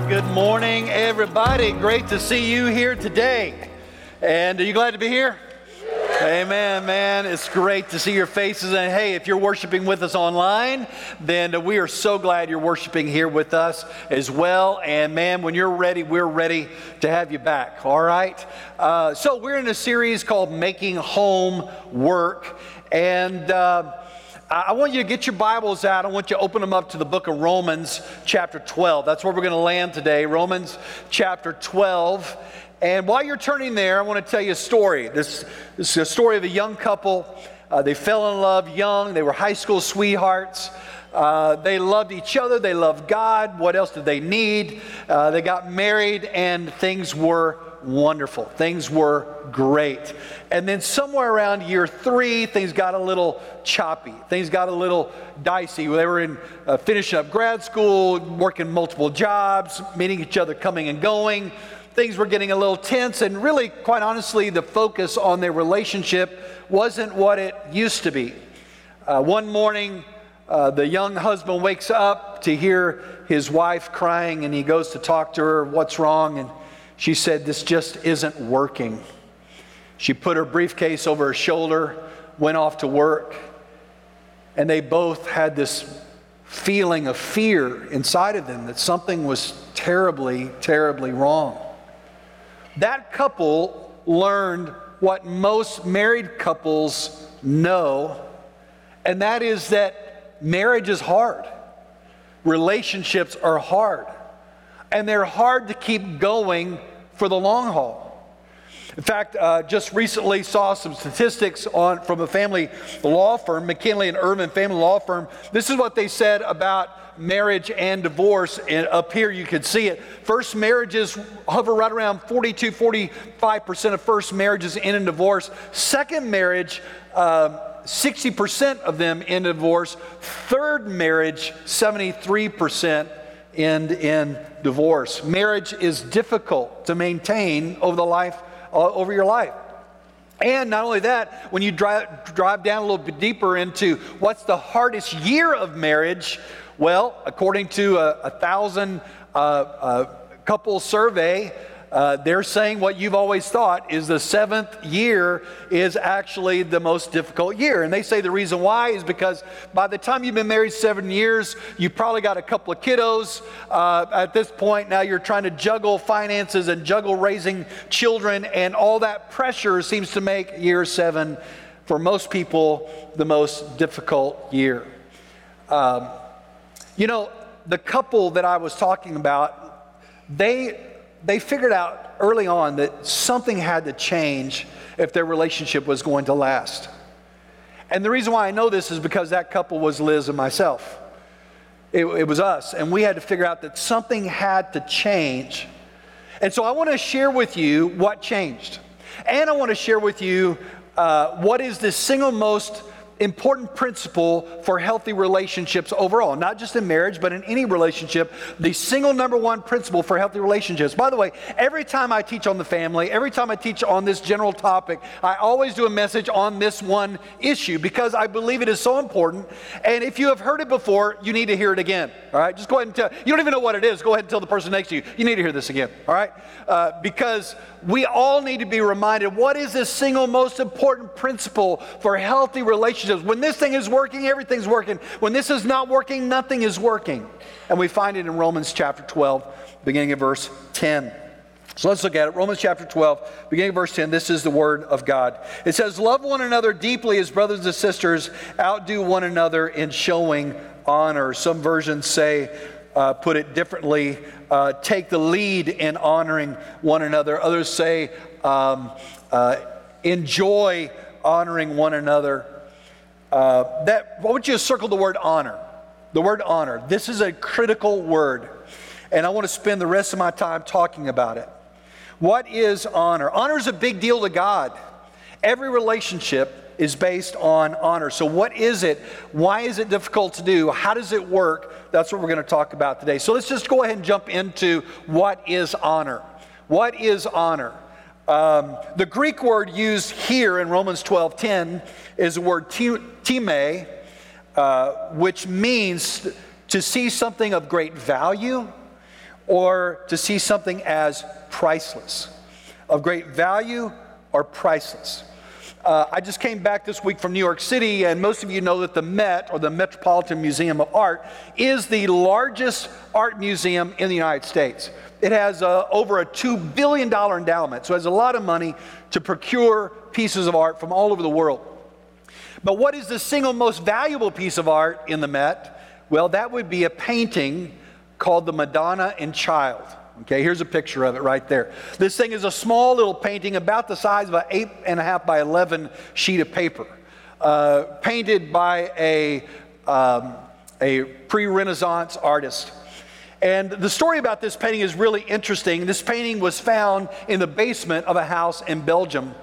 right, good morning, everybody. Great to see you here today. And are you glad to be here? Amen, man. It's great to see your faces. And hey, if you're worshiping with us online, then we are so glad you're worshiping here with us as well. And man, when you're ready, we're ready to have you back. All right? Uh, so we're in a series called Making Home Work. And. Uh, I want you to get your Bibles out. I want you to open them up to the book of Romans, chapter 12. That's where we're going to land today. Romans, chapter 12. And while you're turning there, I want to tell you a story. This, this is a story of a young couple. Uh, they fell in love young, they were high school sweethearts. Uh, they loved each other, they loved God. What else did they need? Uh, they got married, and things were wonderful. Things were great. And then somewhere around year three, things got a little choppy. Things got a little dicey. They were in uh, finishing up grad school, working multiple jobs, meeting each other, coming and going. Things were getting a little tense, and really, quite honestly, the focus on their relationship wasn't what it used to be. Uh, one morning, uh, the young husband wakes up to hear his wife crying, and he goes to talk to her, What's wrong? And she said, This just isn't working. She put her briefcase over her shoulder, went off to work, and they both had this feeling of fear inside of them that something was terribly, terribly wrong. That couple learned what most married couples know, and that is that marriage is hard. Relationships are hard and they're hard to keep going for the long haul. In fact, uh, just recently saw some statistics on from a family law firm, McKinley and Irvin family law firm. This is what they said about marriage and divorce. And up here, you can see it. First marriages hover right around 42, 45% of first marriages end in divorce. Second marriage, uh, 60% of them end in divorce. Third marriage, 73% end in divorce. Marriage is difficult to maintain over the life uh, over your life. And not only that, when you drive, drive down a little bit deeper into what's the hardest year of marriage, well, according to a, a thousand uh, uh, couple survey, uh, they're saying what you've always thought is the seventh year is actually the most difficult year. And they say the reason why is because by the time you've been married seven years, you've probably got a couple of kiddos. Uh, at this point, now you're trying to juggle finances and juggle raising children, and all that pressure seems to make year seven, for most people, the most difficult year. Um, you know, the couple that I was talking about, they they figured out early on that something had to change if their relationship was going to last. And the reason why I know this is because that couple was Liz and myself. It, it, was us. And we had to figure out that something had to change. And so I want to share with you what changed. And I want to share with you uh, what is the single most important principle for healthy relationships overall, not just in marriage, but in any relationship. The single number one principle for healthy relationships. By the way, every time I teach on the family, every time I teach on this general topic, I always do a message on this one issue because I believe it is so important. And if you have heard it before, you need to hear it again. All right, just go ahead and tell. You don't even know what it is. Go ahead and tell the person next to you. You need to hear this again. All right, uh, because we all need to be reminded what is the single most important principle for healthy relationships. When this thing is working, everything's working. When this is not working, nothing is working. And we find it in Romans chapter 12, beginning of verse 10. So let's look at it. Romans chapter 12, beginning of verse 10. This is the word of God. It says, Love one another deeply as brothers and sisters, outdo one another in showing honor. Some versions say, uh, put it differently, uh, take the lead in honoring one another. Others say, um, uh, enjoy honoring one another. Uh, that, why would you circle the word honor? The word honor. This is a critical word, and I want to spend the rest of my time talking about it. What is honor? Honor is a big deal to God. Every relationship is based on honor. So, what is it? Why is it difficult to do? How does it work? That's what we're going to talk about today. So, let's just go ahead and jump into what is honor. What is honor? Um, the Greek word used here in Romans 12:10 is the word time, uh, which means to see something of great value or to see something as priceless, of great value or priceless. Uh, I just came back this week from New York City, and most of you know that the Met, or the Metropolitan Museum of Art, is the largest art museum in the United States. It has uh, over a $2 billion endowment, so it has a lot of money to procure pieces of art from all over the world. But what is the single most valuable piece of art in the Met? Well, that would be a painting called The Madonna and Child. Okay, here's a picture of it right there. This thing is a small little painting about the size of an eight and a half by 11 sheet of paper, uh, painted by a, um, a pre Renaissance artist. And the story about this painting is really interesting. This painting was found in the basement of a house in Belgium.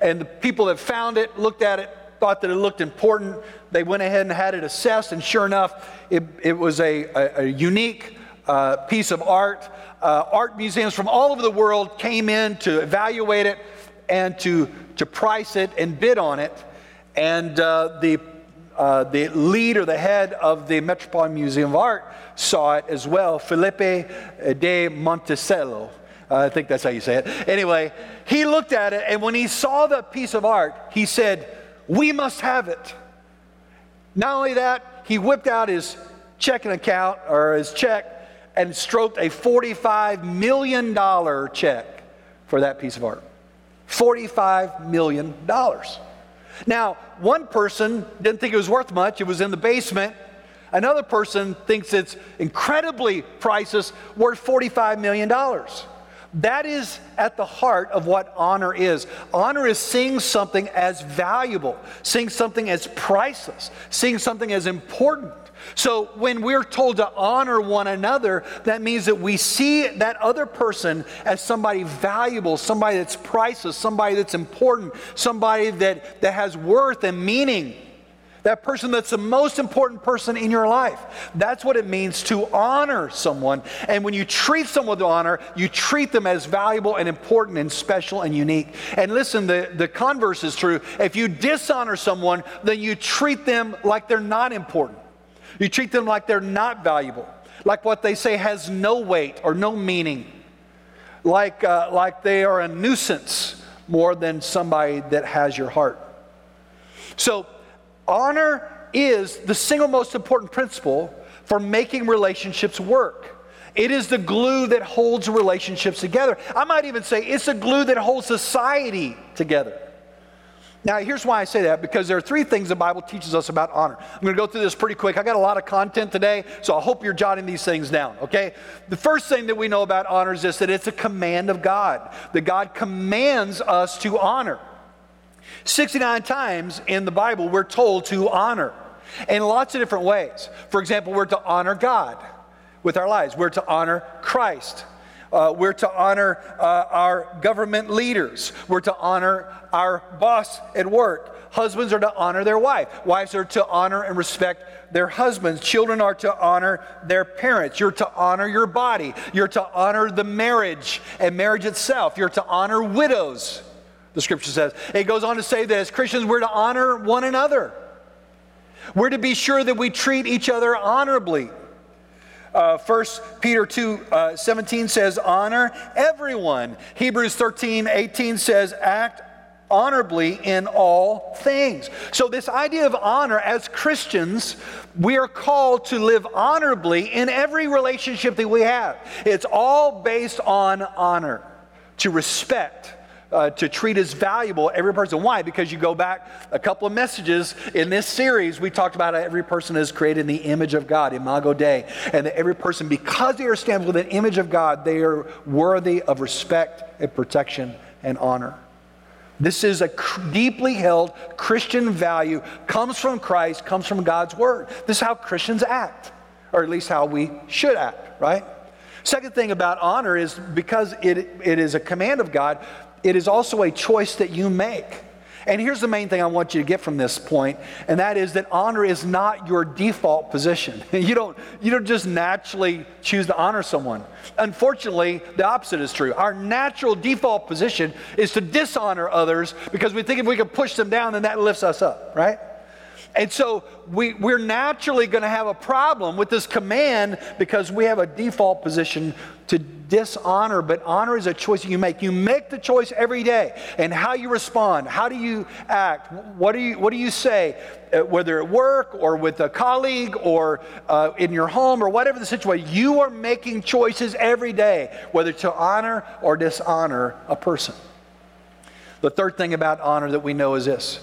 And the people that found it looked at it, thought that it looked important. They went ahead and had it assessed, and sure enough, it, it was a, a, a unique uh, piece of art. Uh, art museums from all over the world came in to evaluate it and to, to price it and bid on it. And uh, the, uh, the lead or the head of the Metropolitan Museum of Art saw it as well, Philippe de Montebello. I think that's how you say it. Anyway, he looked at it, and when he saw the piece of art, he said, We must have it. Not only that, he whipped out his checking account or his check and stroked a $45 million check for that piece of art. $45 million. Now, one person didn't think it was worth much, it was in the basement. Another person thinks it's incredibly priceless, worth $45 million. That is at the heart of what honor is. Honor is seeing something as valuable, seeing something as priceless, seeing something as important. So when we're told to honor one another, that means that we see that other person as somebody valuable, somebody that's priceless, somebody that's important, somebody that, that has worth and meaning. That person that's the most important person in your life. That's what it means to honor someone. And when you treat someone with honor, you treat them as valuable and important and special and unique. And listen, the, the converse is true. If you dishonor someone, then you treat them like they're not important. You treat them like they're not valuable, like what they say has no weight or no meaning, like, uh, like they are a nuisance more than somebody that has your heart. So, honor is the single most important principle for making relationships work. It is the glue that holds relationships together. I might even say it's the glue that holds society together. Now, here's why I say that because there are three things the Bible teaches us about honor. I'm going to go through this pretty quick. I got a lot of content today, so I hope you're jotting these things down, okay? The first thing that we know about honor is this that it's a command of God, that God commands us to honor. 69 times in the Bible, we're told to honor in lots of different ways. For example, we're to honor God with our lives, we're to honor Christ. Uh, we're to honor uh, our government leaders. We're to honor our boss at work. Husbands are to honor their wife. Wives are to honor and respect their husbands. Children are to honor their parents. You're to honor your body. You're to honor the marriage and marriage itself. You're to honor widows, the scripture says. It goes on to say that as Christians, we're to honor one another. We're to be sure that we treat each other honorably. Uh, 1 Peter 2 uh, 17 says, Honor everyone. Hebrews 13 18 says, Act honorably in all things. So, this idea of honor, as Christians, we are called to live honorably in every relationship that we have. It's all based on honor, to respect uh, to treat as valuable every person. Why? Because you go back a couple of messages in this series, we talked about every person is created in the image of God, Imago Dei, and that every person, because they are stamped with an image of God, they are worthy of respect and protection and honor. This is a deeply held Christian value, comes from Christ, comes from God's Word. This is how Christians act, or at least how we should act, right? Second thing about honor is because it, it is a command of God, it is also a choice that you make. And here's the main thing I want you to get from this point, and that is that honor is not your default position. You don't, you don't just naturally choose to honor someone. Unfortunately, the opposite is true. Our natural default position is to dishonor others because we think if we can push them down, then that lifts us up, right? And so we, we're naturally going to have a problem with this command because we have a default position to dishonor, but honor is a choice that you make. You make the choice every day. And how you respond, how do you act, what do you, what do you say, uh, whether at work or with a colleague or uh, in your home or whatever the situation, you are making choices every day, whether to honor or dishonor a person. The third thing about honor that we know is this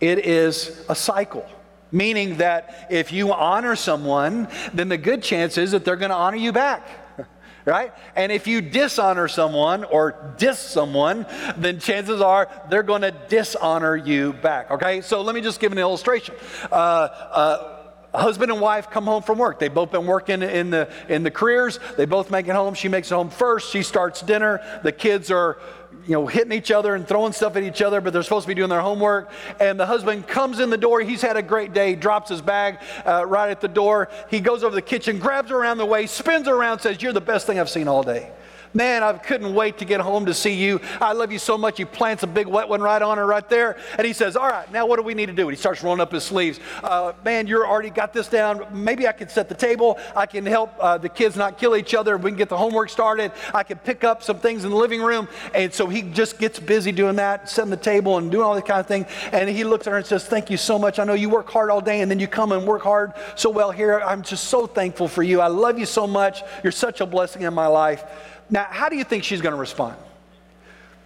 it is a cycle. Meaning that if you honor someone, then the good chance is that they're going to honor you back. Right? And if you dishonor someone or diss someone, then chances are they're going to dishonor you back. Okay? So let me just give an illustration. Uh, uh, husband and wife come home from work. They've both been working in the in the careers. They both make it home. She makes it home first. She starts dinner. The kids are you know, hitting each other and throwing stuff at each other, but they're supposed to be doing their homework. And the husband comes in the door. He's had a great day, drops his bag uh, right at the door. He goes over to the kitchen, grabs her around the waist, spins her around, says, You're the best thing I've seen all day. Man, I couldn't wait to get home to see you. I love you so much. He plants a big wet one right on her right there. And he says, All right, now what do we need to do? And he starts rolling up his sleeves. Uh, man, you're already got this down. Maybe I can set the table. I can help uh, the kids not kill each other. We can get the homework started. I can pick up some things in the living room. And so he just gets busy doing that, setting the table and doing all that kind of thing. And he looks at her and says, Thank you so much. I know you work hard all day and then you come and work hard so well here. I'm just so thankful for you. I love you so much. You're such a blessing in my life. Now, how do you think she's going to respond?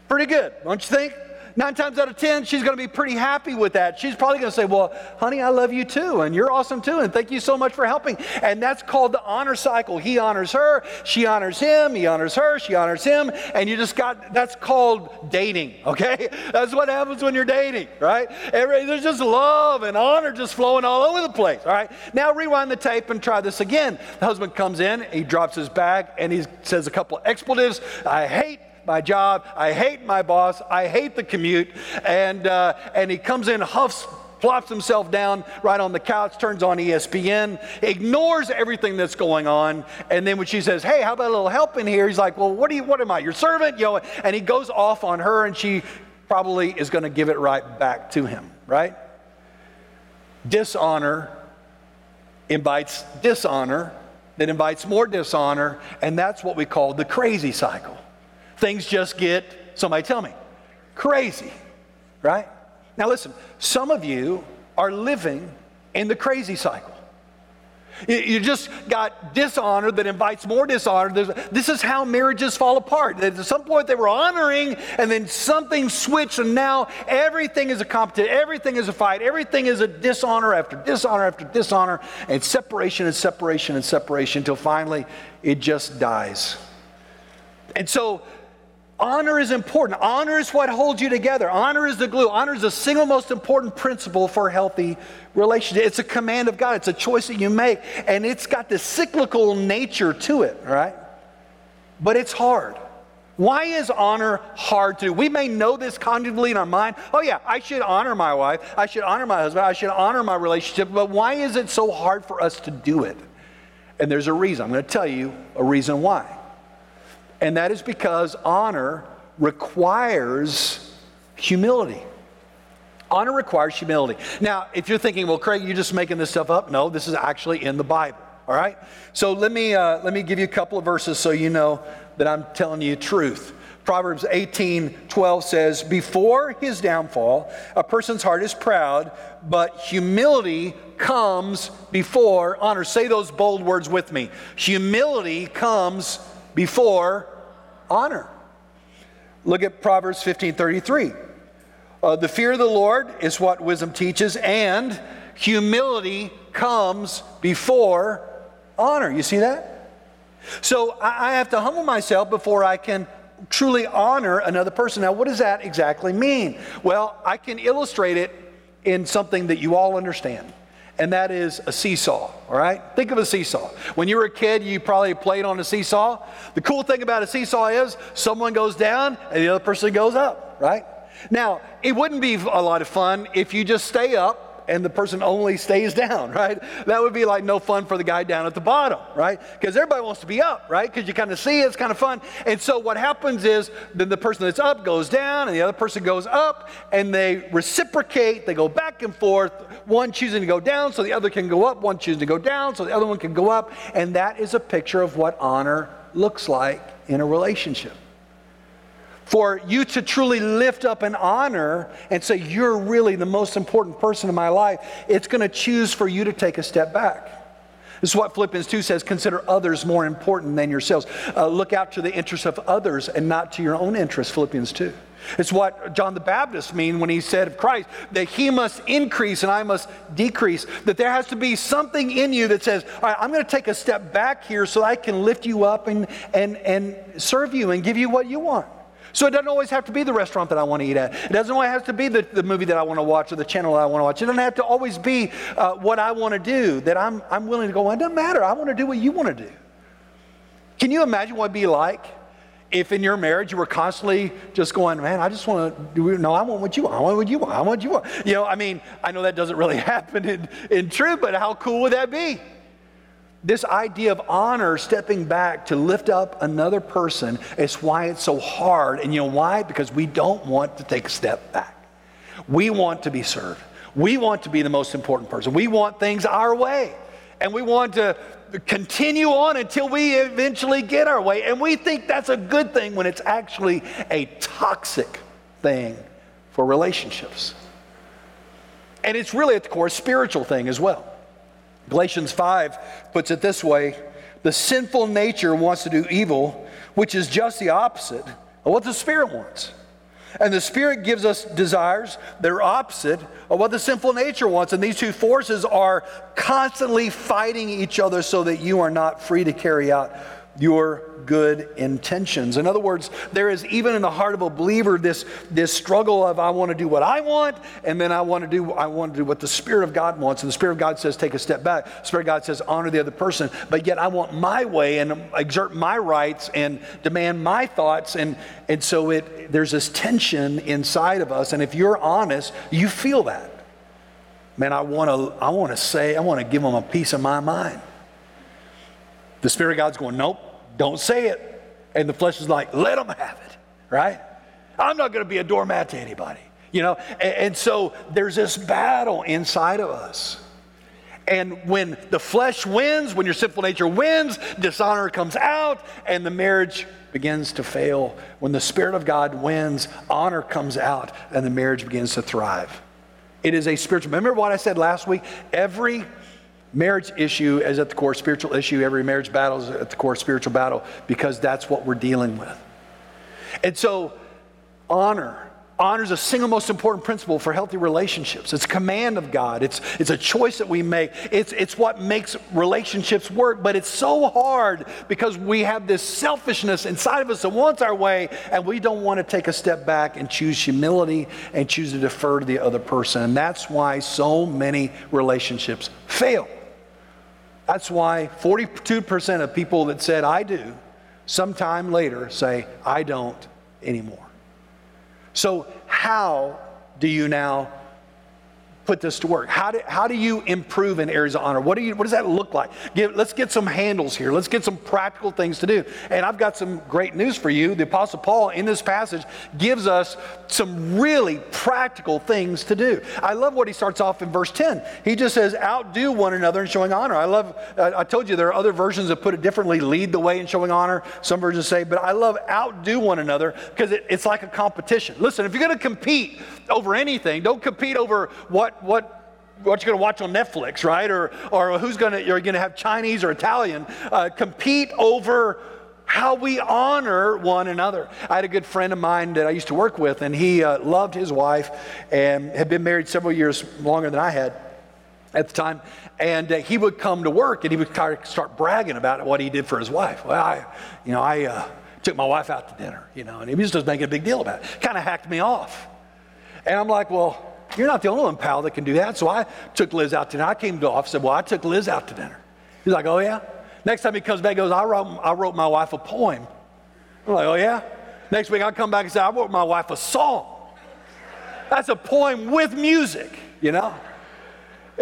Pretty good, don't you think? Nine times out of ten, she's going to be pretty happy with that. She's probably going to say, Well, honey, I love you too, and you're awesome too, and thank you so much for helping. And that's called the honor cycle. He honors her, she honors him, he honors her, she honors him, and you just got that's called dating, okay? That's what happens when you're dating, right? There's just love and honor just flowing all over the place, all right? Now rewind the tape and try this again. The husband comes in, he drops his bag, and he says a couple of expletives. I hate my job. I hate my boss. I hate the commute. And, uh, and he comes in, huffs, plops himself down right on the couch, turns on ESPN, ignores everything that's going on. And then when she says, Hey, how about a little help in here? He's like, Well, what, do you, what am I, your servant? You know, and he goes off on her, and she probably is going to give it right back to him, right? Dishonor invites dishonor that invites more dishonor, and that's what we call the crazy cycle things just get, somebody tell me, crazy, right? Now, listen, some of you are living in the crazy cycle. You just got dishonor that invites more dishonor. This is how marriages fall apart. At some point, they were honoring, and then something switched, and now everything is a competition, everything is a fight, everything is a dishonor after dishonor after dishonor, and separation and separation and separation until finally it just dies. And so Honor is important. Honor is what holds you together. Honor is the glue. Honor is the single most important principle for healthy relationship. It's a command of God, it's a choice that you make, and it's got this cyclical nature to it, right? But it's hard. Why is honor hard to do? We may know this cognitively in our mind. Oh, yeah, I should honor my wife. I should honor my husband. I should honor my relationship. But why is it so hard for us to do it? And there's a reason. I'm going to tell you a reason why. And that is because honor requires humility. Honor requires humility. Now, if you're thinking, well, Craig, you're just making this stuff up, no, this is actually in the Bible. All right? So let me, uh, let me give you a couple of verses so you know that I'm telling you truth. Proverbs 18 12 says, Before his downfall, a person's heart is proud, but humility comes before honor. Say those bold words with me. Humility comes before honor. Look at Proverbs 15 33. Uh, the fear of the Lord is what wisdom teaches, and humility comes before honor. You see that? So I have to humble myself before I can truly honor another person. Now, what does that exactly mean? Well, I can illustrate it in something that you all understand and that is a seesaw, all right? Think of a seesaw. When you were a kid, you probably played on a seesaw. The cool thing about a seesaw is someone goes down and the other person goes up, right? Now, it wouldn't be a lot of fun if you just stay up and the person only stays down, right? That would be like no fun for the guy down at the bottom, right? Because everybody wants to be up, right? Because you kind of see it, it's kind of fun. And so what happens is then the person that's up goes down and the other person goes up and they reciprocate, they go back and forth, one choosing to go down so the other can go up, one choosing to go down so the other one can go up. And that is a picture of what honor looks like in a relationship for you to truly lift up and honor and say, You're really the most important person in my life, it's going to choose for you to take a step back. This is what Philippians 2 says consider others more important than yourselves. Uh, look out to the interests of others and not to your own interests, Philippians 2. It's what John the Baptist mean when he said of Christ that he must increase and I must decrease. That there has to be something in you that says, all right, I'm going to take a step back here so I can lift you up and, and, and serve you and give you what you want. So it doesn't always have to be the restaurant that I want to eat at. It doesn't always have to be the, the movie that I want to watch or the channel that I want to watch. It doesn't have to always be uh, what I want to do that I'm, I'm willing to go, well, it doesn't matter. I want to do what you want to do. Can you imagine what it'd be like if in your marriage you were constantly just going, man, I just want to do, no, I want what you want. I want what you want. I want what you want. You know, I mean, I know that doesn't really happen in, in truth, but how cool would that be? This idea of honor, stepping back to lift up another person, is why it's so hard. And you know why? Because we don't want to take a step back. We want to be served. We want to be the most important person. We want things our way. And we want to continue on until we eventually get our way. And we think that's a good thing when it's actually a toxic thing for relationships. And it's really at the core a spiritual thing as well. Galatians 5 puts it this way the sinful nature wants to do evil, which is just the opposite of what the Spirit wants. And the Spirit gives us desires that are opposite of what the sinful nature wants. And these two forces are constantly fighting each other so that you are not free to carry out your good intentions. In other words, there is even in the heart of a believer this, this struggle of I want to do what I want, and then I want to do I want to do what the Spirit of God wants. And the Spirit of God says, take a step back. The Spirit of God says, honor the other person. But yet I want my way and exert my rights and demand my thoughts. And, and so it there's this tension inside of us. And if you're honest, you feel that. Man, I want to I want to say, I want to give them a piece of my mind. The Spirit of God's going, nope, don't say it. And the flesh is like, let them have it, right? I'm not going to be a doormat to anybody, you know? And, and so there's this battle inside of us. And when the flesh wins, when your sinful nature wins, dishonor comes out and the marriage begins to fail. When the Spirit of God wins, honor comes out and the marriage begins to thrive. It is a spiritual. Remember what I said last week? Every Marriage issue is at the core spiritual issue. Every marriage battle is at the core spiritual battle because that's what we're dealing with. And so, honor. Honor is a single most important principle for healthy relationships. It's a command of God. It's, it's a choice that we make. It's, it's what makes relationships work. But it's so hard because we have this selfishness inside of us that wants our way, and we don't want to take a step back and choose humility and choose to defer to the other person. And that's why so many relationships fail. That's why 42% of people that said, I do, sometime later say, I don't anymore. So, how do you now put this to work? How do, how do you improve in areas of honor? What, do you, what does that look like? Give, let's get some handles here. Let's get some practical things to do. And I've got some great news for you. The Apostle Paul, in this passage, gives us some really practical things to do. I love what he starts off in verse 10. He just says, outdo one another in showing honor. I love, I told you there are other versions that put it differently lead the way in showing honor. Some versions say, but I love outdo one another because it, it's like a competition. Listen, if you're going to compete over anything, don't compete over what what what you're going to watch on Netflix, right? Or, or who's going to, you're going to have Chinese or Italian uh, compete over how we honor one another. I had a good friend of mine that I used to work with, and he uh, loved his wife and had been married several years longer than I had at the time. And uh, he would come to work and he would kind of start bragging about what he did for his wife. Well, I, you know, I uh, took my wife out to dinner, you know, and he was just making a big deal about it. Kind of hacked me off. And I'm like, well, you're not the only one, pal, that can do that. So I took Liz out to dinner. I came to the office and said, Well, I took Liz out to dinner. He's like, Oh, yeah? Next time he comes back, he goes, I wrote, I wrote my wife a poem. I'm like, Oh, yeah? Next week I come back and say, I wrote my wife a song. That's a poem with music, you know?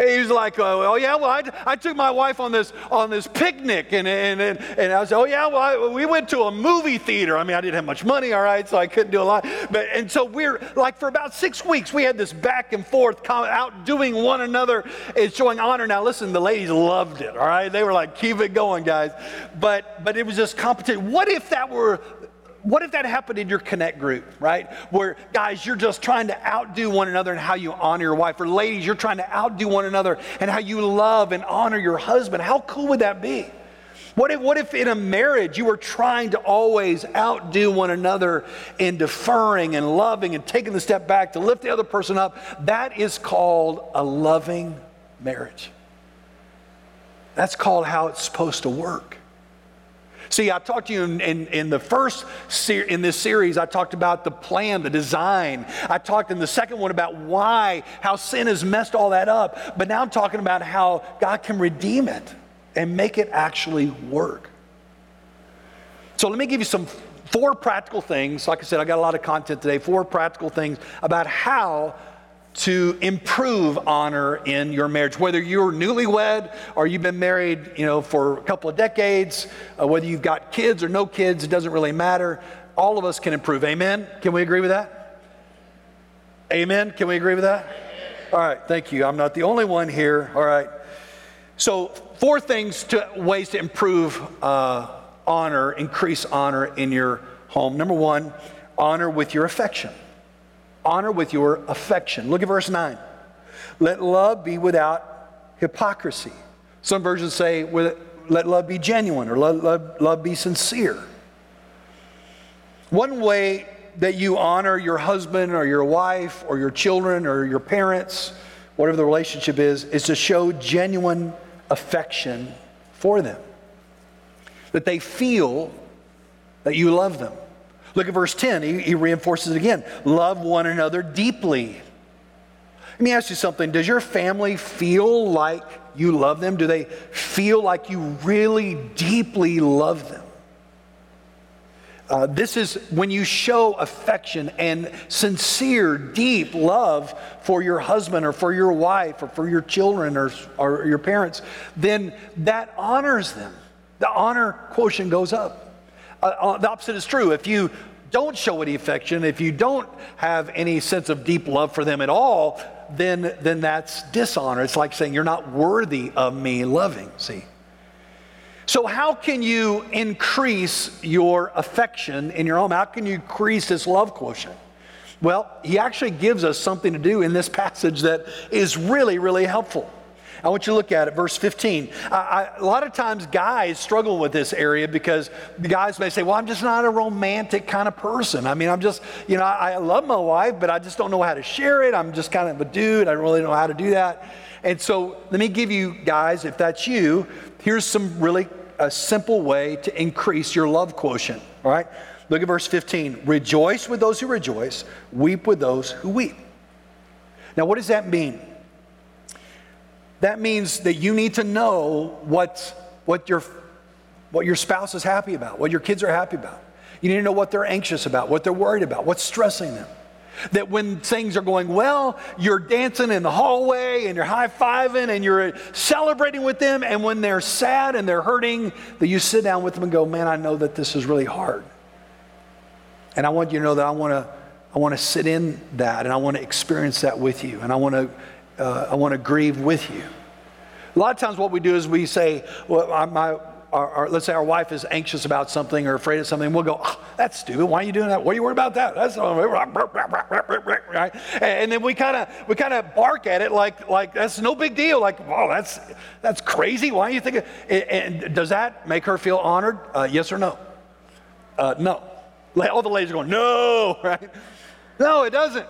He's like, oh, oh yeah, well, I, I, took my wife on this on this picnic, and and and, and I was, oh yeah, well, I, we went to a movie theater. I mean, I didn't have much money, all right, so I couldn't do a lot. But and so we're like for about six weeks, we had this back and forth, outdoing one another, and showing honor. Now, listen, the ladies loved it, all right. They were like, keep it going, guys. But but it was just competition. What if that were what if that happened in your connect group, right? Where guys, you're just trying to outdo one another in how you honor your wife, or ladies, you're trying to outdo one another and how you love and honor your husband. How cool would that be? What if, what if in a marriage you were trying to always outdo one another in deferring and loving and taking the step back to lift the other person up? That is called a loving marriage. That's called how it's supposed to work. See, I talked to you in, in, in the first ser- in this series, I talked about the plan, the design. I talked in the second one about why, how sin has messed all that up. But now I'm talking about how God can redeem it and make it actually work. So let me give you some four practical things. Like I said, I got a lot of content today. Four practical things about how to improve honor in your marriage. Whether you're newlywed or you've been married, you know, for a couple of decades, uh, whether you've got kids or no kids, it doesn't really matter. All of us can improve. Amen? Can we agree with that? Amen? Can we agree with that? All right, thank you. I'm not the only one here. All right. So, four things to ways to improve uh, honor, increase honor in your home. Number one, honor with your affection honor with your affection. Look at verse 9. Let love be without hypocrisy. Some versions say, let love be genuine or let love, love be sincere. One way that you honor your husband or your wife or your children or your parents, whatever the relationship is, is to show genuine affection for them. That they feel that you love them. Look at verse 10. He, he reinforces it again. Love one another deeply. Let me ask you something. Does your family feel like you love them? Do they feel like you really deeply love them? Uh, this is when you show affection and sincere, deep love for your husband or for your wife or for your children or, or your parents, then that honors them. The honor quotient goes up. Uh, uh, the opposite is true. If you don't show any affection, if you don't have any sense of deep love for them at all, then, then that's dishonor. It's like saying, You're not worthy of me loving, see? So, how can you increase your affection in your home? How can you increase this love quotient? Well, he actually gives us something to do in this passage that is really, really helpful. I want you to look at it, verse 15. I, I, a lot of times, guys struggle with this area because the guys may say, Well, I'm just not a romantic kind of person. I mean, I'm just, you know, I, I love my wife, but I just don't know how to share it. I'm just kind of a dude. I don't really know how to do that. And so, let me give you guys, if that's you, here's some really a simple way to increase your love quotient. All right? Look at verse 15. Rejoice with those who rejoice, weep with those who weep. Now, what does that mean? That means that you need to know what, what, your, what your spouse is happy about, what your kids are happy about. You need to know what they're anxious about, what they're worried about, what's stressing them. That when things are going well, you're dancing in the hallway and you're high fiving and you're celebrating with them. And when they're sad and they're hurting, that you sit down with them and go, Man, I know that this is really hard. And I want you to know that I want to, I want to sit in that and I want to experience that with you. And I want to uh, I want to grieve with you. A lot of times, what we do is we say, well, my, our, our, let's say our wife is anxious about something or afraid of something, we'll go, oh, that's stupid. Why are you doing that? What are you worried about that? That's right. And then we kind of we kind of bark at it like like that's no big deal. Like, oh, that's that's crazy. Why are you thinking? And does that make her feel honored? Uh, yes or no? Uh, no. All the ladies are going, no, right? No, it doesn't.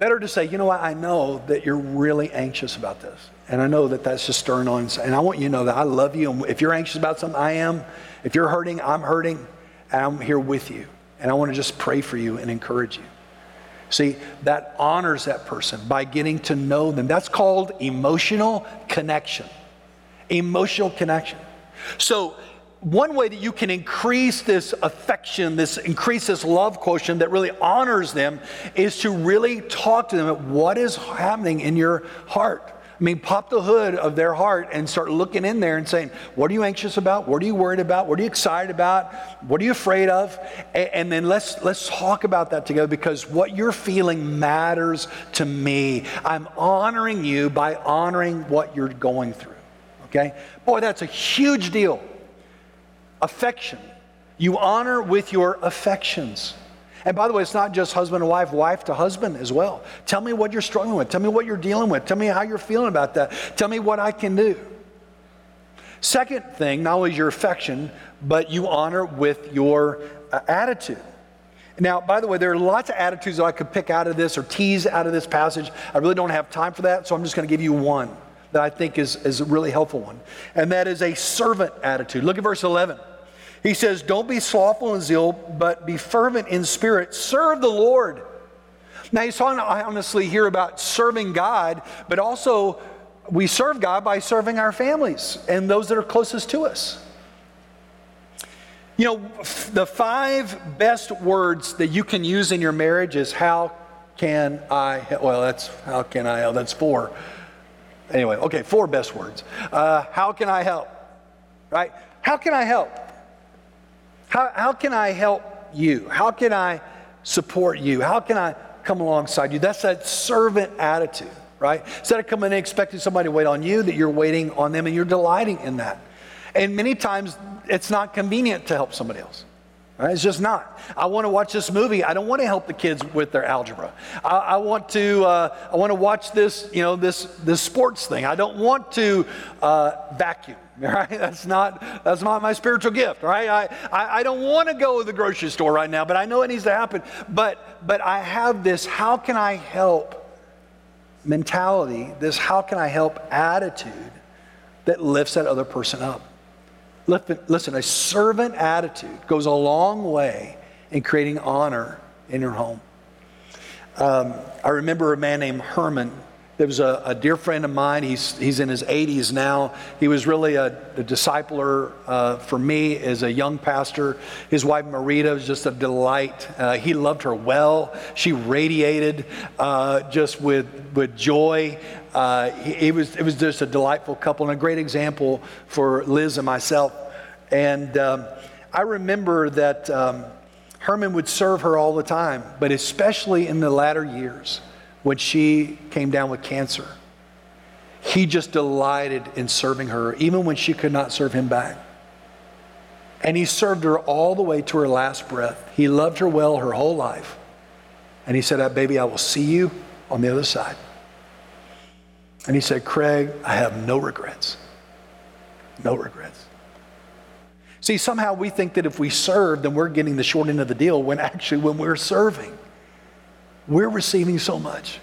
Better to say, you know what, I know that you're really anxious about this. And I know that that's just stirring on. And I want you to know that I love you. And if you're anxious about something, I am. If you're hurting, I'm hurting. And I'm here with you. And I want to just pray for you and encourage you. See, that honors that person by getting to know them. That's called emotional connection. Emotional connection. So one way that you can increase this affection, this increase this love quotient that really honors them is to really talk to them what is happening in your heart. I mean, pop the hood of their heart and start looking in there and saying, What are you anxious about? What are you worried about? What are you excited about? What are you afraid of? And, then let's, let's talk about that together because what you're feeling matters to me. I'm honoring you by honoring what you're going through. Okay? Boy, that's a huge deal. Affection. You honor with your affections. And by the way, it's not just husband and wife, wife to husband as well. Tell me what you're struggling with. Tell me what you're dealing with. Tell me how you're feeling about that. Tell me what I can do. Second thing, not only is your affection, but you honor with your uh, attitude. Now, by the way, there are lots of attitudes that I could pick out of this or tease out of this passage. I really don't have time for that, so I'm just going to give you one that I think is, is a really helpful one. And that is a servant attitude. Look at verse 11. He says, Don't be slothful in zeal, but be fervent in spirit. Serve the Lord. Now, he's talking honestly here about serving God, but also we serve God by serving our families and those that are closest to us. You know, the five best words that you can use in your marriage is how can I? Well, that's how can I? That's four. Anyway, okay, four best words. Uh, how can I help? Right? How can I help? How, how can I help you? How can I support you? How can I come alongside you? That's that servant attitude, right? Instead of coming and expecting somebody to wait on you, that you're waiting on them and you're delighting in that. And many times it's not convenient to help somebody else. Right? It's just not. I want to watch this movie. I don't want to help the kids with their algebra. I, I want to. Uh, I want to watch this. You know, this this sports thing. I don't want to uh, vacuum. Right? That's not that's not my spiritual gift. Right? I, I, I don't want to go to the grocery store right now, but I know it needs to happen. But but I have this. How can I help? Mentality. This how can I help attitude that lifts that other person up. Listen, a servant attitude goes a long way in creating honor in your home. Um, I remember a man named Herman. There was a, a, dear friend of mine. He's, he's in his 80s now. He was really a, a discipler uh, for me as a young pastor. His wife, Marita, was just a delight. Uh, he loved her well. She radiated uh, just with, with joy. Uh, he, it, was, it was just a delightful couple and a great example for Liz and myself. And um, I remember that um, Herman would serve her all the time, but especially in the latter years when she came down with cancer. He just delighted in serving her, even when she could not serve him back. And he served her all the way to her last breath. He loved her well her whole life. And he said, ah, Baby, I will see you on the other side. And he said, Craig, I have no regrets. No regrets. See, somehow we think that if we serve, then we're getting the short end of the deal, when actually, when we're serving, we're receiving so much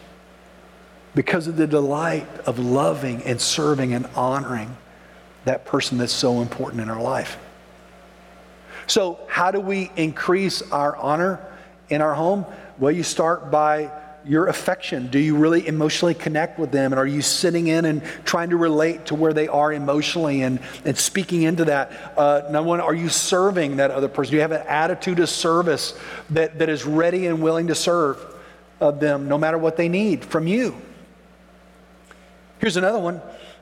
because of the delight of loving and serving and honoring that person that's so important in our life. So, how do we increase our honor in our home? Well, you start by your affection? Do you really emotionally connect with them? And are you sitting in and trying to relate to where they are emotionally and, and speaking into that? Uh, number one, are you serving that other person? Do you have an attitude of service that, that is ready and willing to serve uh, them no matter what they need from you? Here's another one.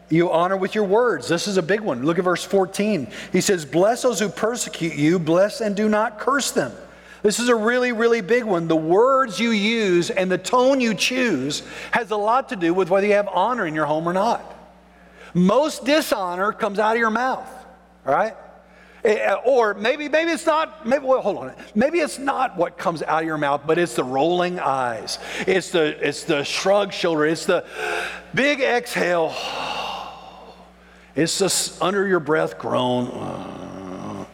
You honor with your words. This is a big one. Look at verse 14. He says, Bless those who persecute you, bless and do not curse them. This is a really, really big one. The words you use and the tone you choose has a lot to do with whether you have honor in your home or not. Most dishonor comes out of your mouth, all right? Eh, or maybe, maybe it's not, maybe, well, hold on. Maybe it's not what comes out of your mouth, but it's the rolling eyes. It's the, it's the shrug shoulder. It's the big exhale. It's the under your breath groan.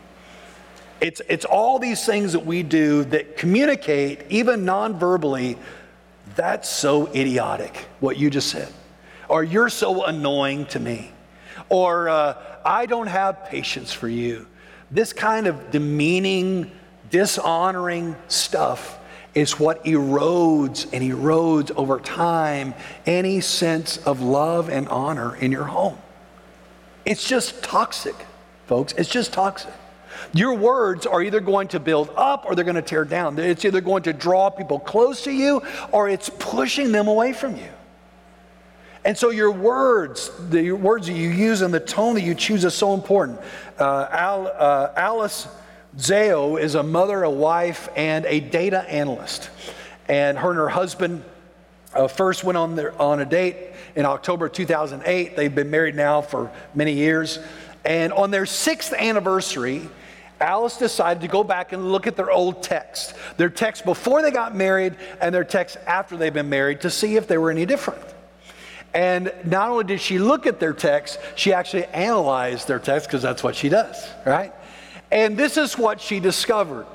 It's, it's all these things that we do that communicate, even non verbally, that's so idiotic, what you just said. Or you're so annoying to me. Or uh, I don't have patience for you. This kind of demeaning, dishonoring stuff is what erodes and erodes over time any sense of love and honor in your home. It's just toxic, folks. It's just toxic. Your words are either going to build up or they're going to tear down. It's either going to draw people close to you or it's pushing them away from you. And so your words, the words that you use and the tone that you choose is so important. Uh, Al, uh, Alice Zhao is a mother, a wife, and a data analyst. And her and her husband uh, first went on, their, on a date in October 2008. They've been married now for many years. And on their sixth anniversary, Alice decided to go back and look at their old text, their text before they got married and their text after they've been married to see if they were any different. And not only did she look at their text, she actually analyzed their text because that's what she does, right? And this is what she discovered.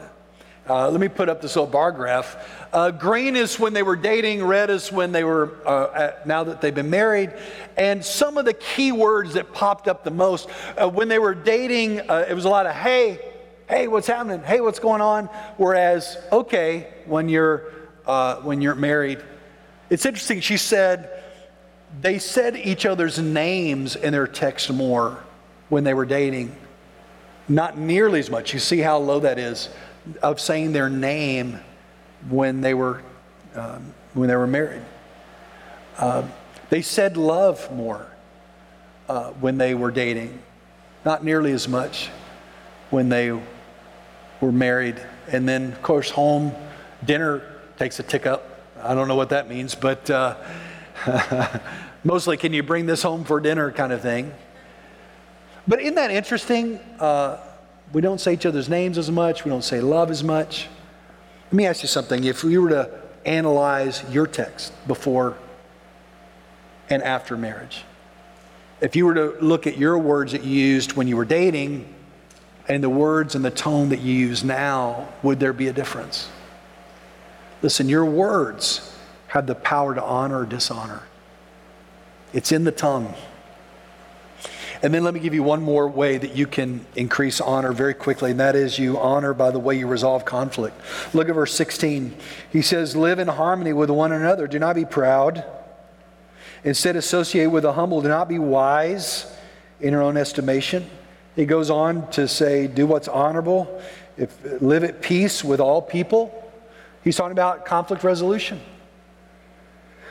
Uh, let me put up this little bar graph. Uh, green is when they were dating, red is when they were, uh, at, now that they've been married. And some of the key words that popped up the most uh, when they were dating, uh, it was a lot of, hey, hey, what's happening? Hey, what's going on? Whereas, okay, when you're, uh, when you're married, it's interesting. She said, they said each other's names in their text more when they were dating. Not nearly as much. You see how low that is of saying their name when they were um, when they were married. Uh, they said love more uh, when they were dating, not nearly as much when they were married. And then, of course, home dinner takes a tick up. I don't know what that means, but. Uh, Mostly, can you bring this home for dinner kind of thing. But isn't that interesting? Uh, we don't say each other's names as much, we don't say love as much. Let me ask you something. If we were to analyze your text before and after marriage, if you were to look at your words that you used when you were dating and the words and the tone that you use now, would there be a difference? Listen, your words have the power to honor or dishonor. It's in the tongue. And then let me give you one more way that you can increase honor very quickly, and that is you honor by the way you resolve conflict. Look at verse 16. He says, Live in harmony with one another. Do not be proud. Instead, associate with the humble. Do not be wise in your own estimation. He goes on to say, Do what's honorable. If, live at peace with all people. He's talking about conflict resolution.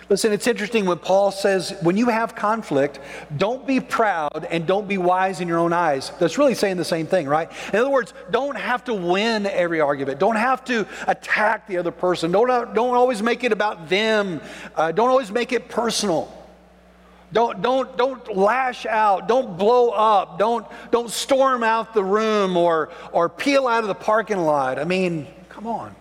Listen, it's interesting when Paul says, when you have conflict, don't be proud and don't be wise in your own eyes. That's really saying the same thing, right? In other words, don't have to win every argument. Don't have to attack the other person. Don't, don't always make it about them. Uh, don't always make it personal. Don't, don't, don't lash out. Don't blow up. Don't, don't storm out the room or, or peel out of the parking lot. I mean, come on.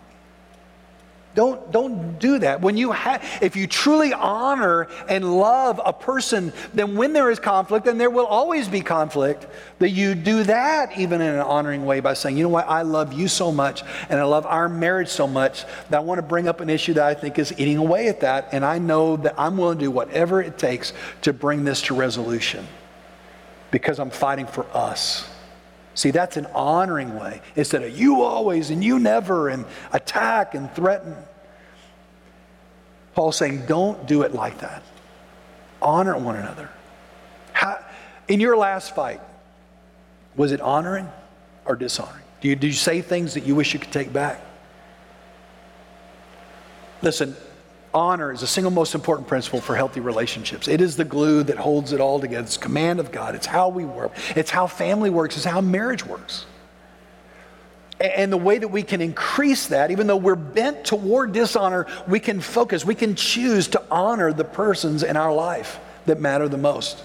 Don't, don't do that. When you have, if you truly honor and love a person, then when there is conflict, and there will always be conflict, that you do that even in an honoring way by saying, you know what, I love you so much and I love our marriage so much that I want to bring up an issue that I think is eating away at that. And I know that I'm willing to do whatever it takes to bring this to resolution because I'm fighting for us. See, that's an honoring way instead of you always and you never and attack and threaten. Paul's saying, don't do it like that. Honor one another. How, in your last fight, was it honoring or dishonoring? Do you, did you say things that you wish you could take back? Listen, honor is the single most important principle for healthy relationships. It is the glue that holds it all together. It's command of God. It's how we work. It's how family works. It's how marriage works. And the way that we can increase that, even though we're bent toward dishonor, we can focus, we can choose to honor the persons in our life that matter the most.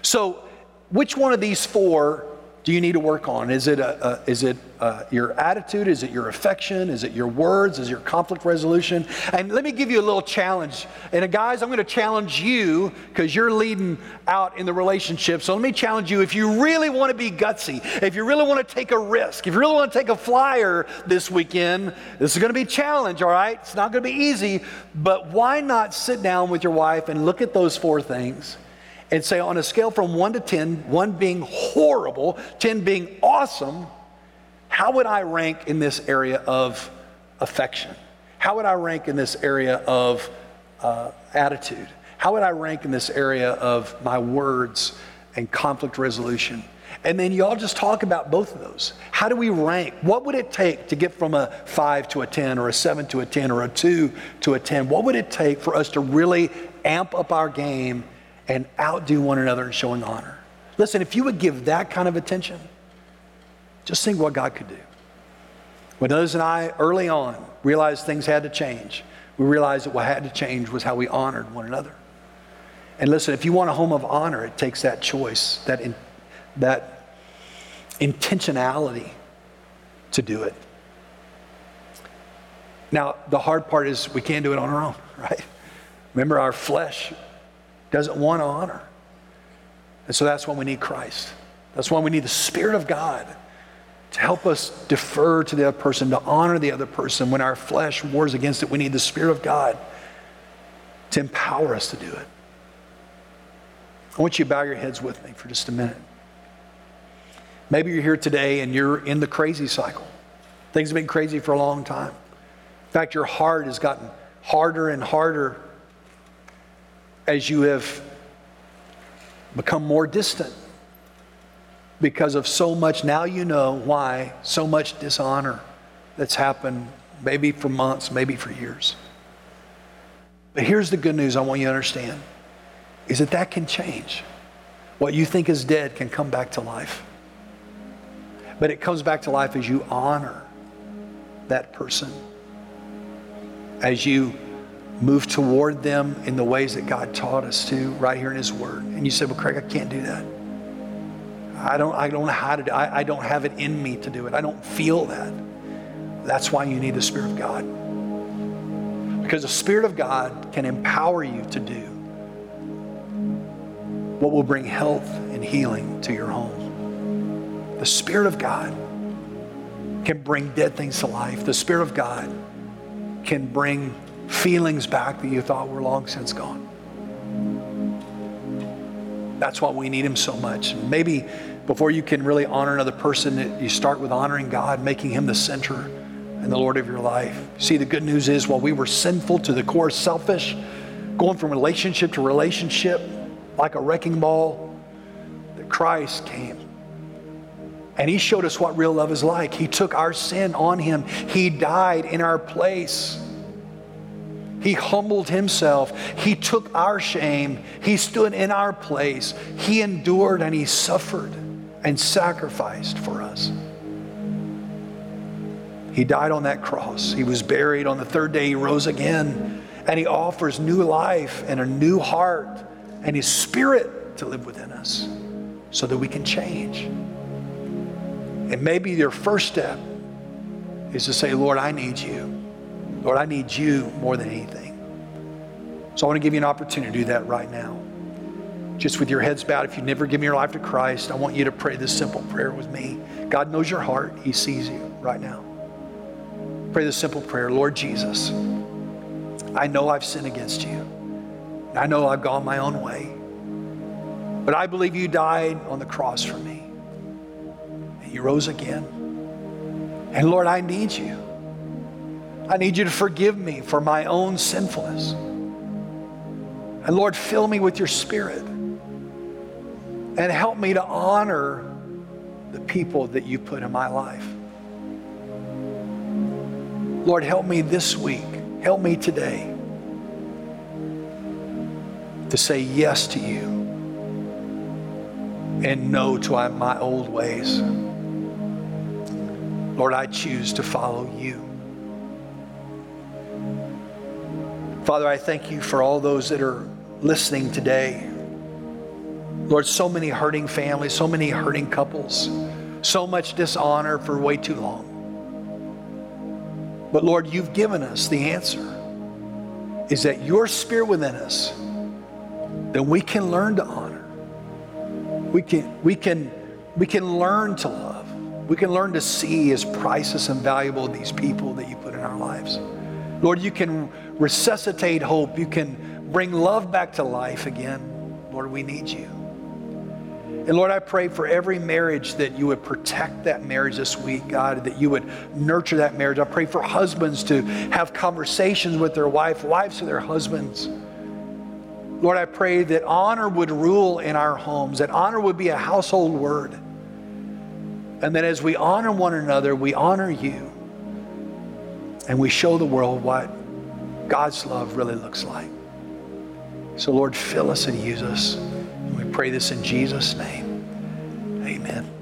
So, which one of these four do you need to work on? Is it, a, a, is it uh, your attitude? Is it your affection? Is it your words? Is it your conflict resolution? And let me give you a little challenge. And uh, guys, I'm going to challenge you because you're leading out in the relationship. So let me challenge you if you really want to be gutsy, if you really want to take a risk, if you really want to take a flyer this weekend, this is going to be a challenge, all right? It's not going to be easy, but why not sit down with your wife and look at those four things? And say on a scale from 1 to 10, 1 being horrible, 10 being awesome, how would I rank in this area of affection? How would I rank in this area of uh, attitude? How would I rank in this area of my words and conflict resolution? And then y'all just talk about both of those. How do we rank? What would it take to get from a 5 to a 10 or a 7 to a 10 or a 2 to a 10? What would it take for us to really amp up our game and outdo one another in showing honor. Listen, if you would give that kind of attention, just think what God could do. When those and I, early on, realized things had to change, we realized that what had to change was how we honored one another. And listen, if you want a home of honor, it takes that choice, that, in, that intentionality to do it. Now, the hard part is we can't do it on our own, right? Remember, our flesh doesn't want to honor. And so that's why we need Christ. That's why we need the Spirit of God to help us defer to the other person, to honor the other person. When our flesh wars against it, we need the Spirit of God to empower us to do it. I want you to bow your heads with me for just a minute. Maybe you're here today and you're in the crazy cycle. Things have been crazy for a long time. In fact, your heart has gotten harder and harder as you have become more distant because of so much. Now you know why so much dishonor that's happened, maybe for months, maybe for years. But here's the good news I want you to understand is that that can change. What you think is dead can come back to life. But it comes back to life as you honor that person, as you move toward them in the ways that God taught us to right here in His Word. And you said, Well, Craig, I can't do that. I don't, I don't know how to do I, I don't have it in me to do it. I don't feel that. That's why you need the Spirit of God. Because the Spirit of God can empower you to do what will bring health and healing to your home. The Spirit of God can bring dead things to life. The Spirit of God can bring feelings back that you thought were long since gone. That's why we need Him so much. Maybe before you can really honor another person, you start with honoring God, making Him the center and the Lord of your life. See, the good news is while we were sinful to the core, selfish, going from relationship to relationship like a wrecking ball, that Christ came. And He showed us what real love is like. He took our sin on Him, He died in our place. He humbled himself. He took our shame. He stood in our place. He endured and he suffered and sacrificed for us. He died on that cross. He was buried. On the third day, he rose again. And he offers new life and a new heart and his spirit to live within us so that we can change. And maybe your first step is to say, Lord, I need you. Lord, I need you more than anything. So I want to give you an opportunity to do that right now. Just with your heads bowed, if you've never given your life to Christ, I want you to pray this simple prayer with me. God knows your heart, He sees you right now. Pray this simple prayer Lord Jesus, I know I've sinned against you. I know I've gone my own way. But I believe you died on the cross for me. And you rose again. And Lord, I need you. I need you to forgive me for my own sinfulness. And Lord, fill me with your spirit and help me to honor the people that you put in my life. Lord, help me this week. Help me today to say yes to you and no to my old ways. Lord, I choose to follow you. Father, I thank you for all those that are listening today. Lord, so many hurting families, so many hurting couples, so much dishonor for way too long. But Lord, you've given us the answer is that your spirit within us, then we can learn to honor. We can, we can, we can learn to love. We can learn to see as priceless and valuable these people that you put in our lives. Lord, you can resuscitate hope. You can bring love back to life again. Lord, we need you. And Lord, I pray for every marriage that you would protect that marriage this week, God, that you would nurture that marriage. I pray for husbands to have conversations with their wife, wives to their husbands. Lord, I pray that honor would rule in our homes, that honor would be a household word. And that as we honor one another, we honor you and we show the world what God's love really looks like. So, Lord, fill us and use us. We pray this in Jesus' name. Amen.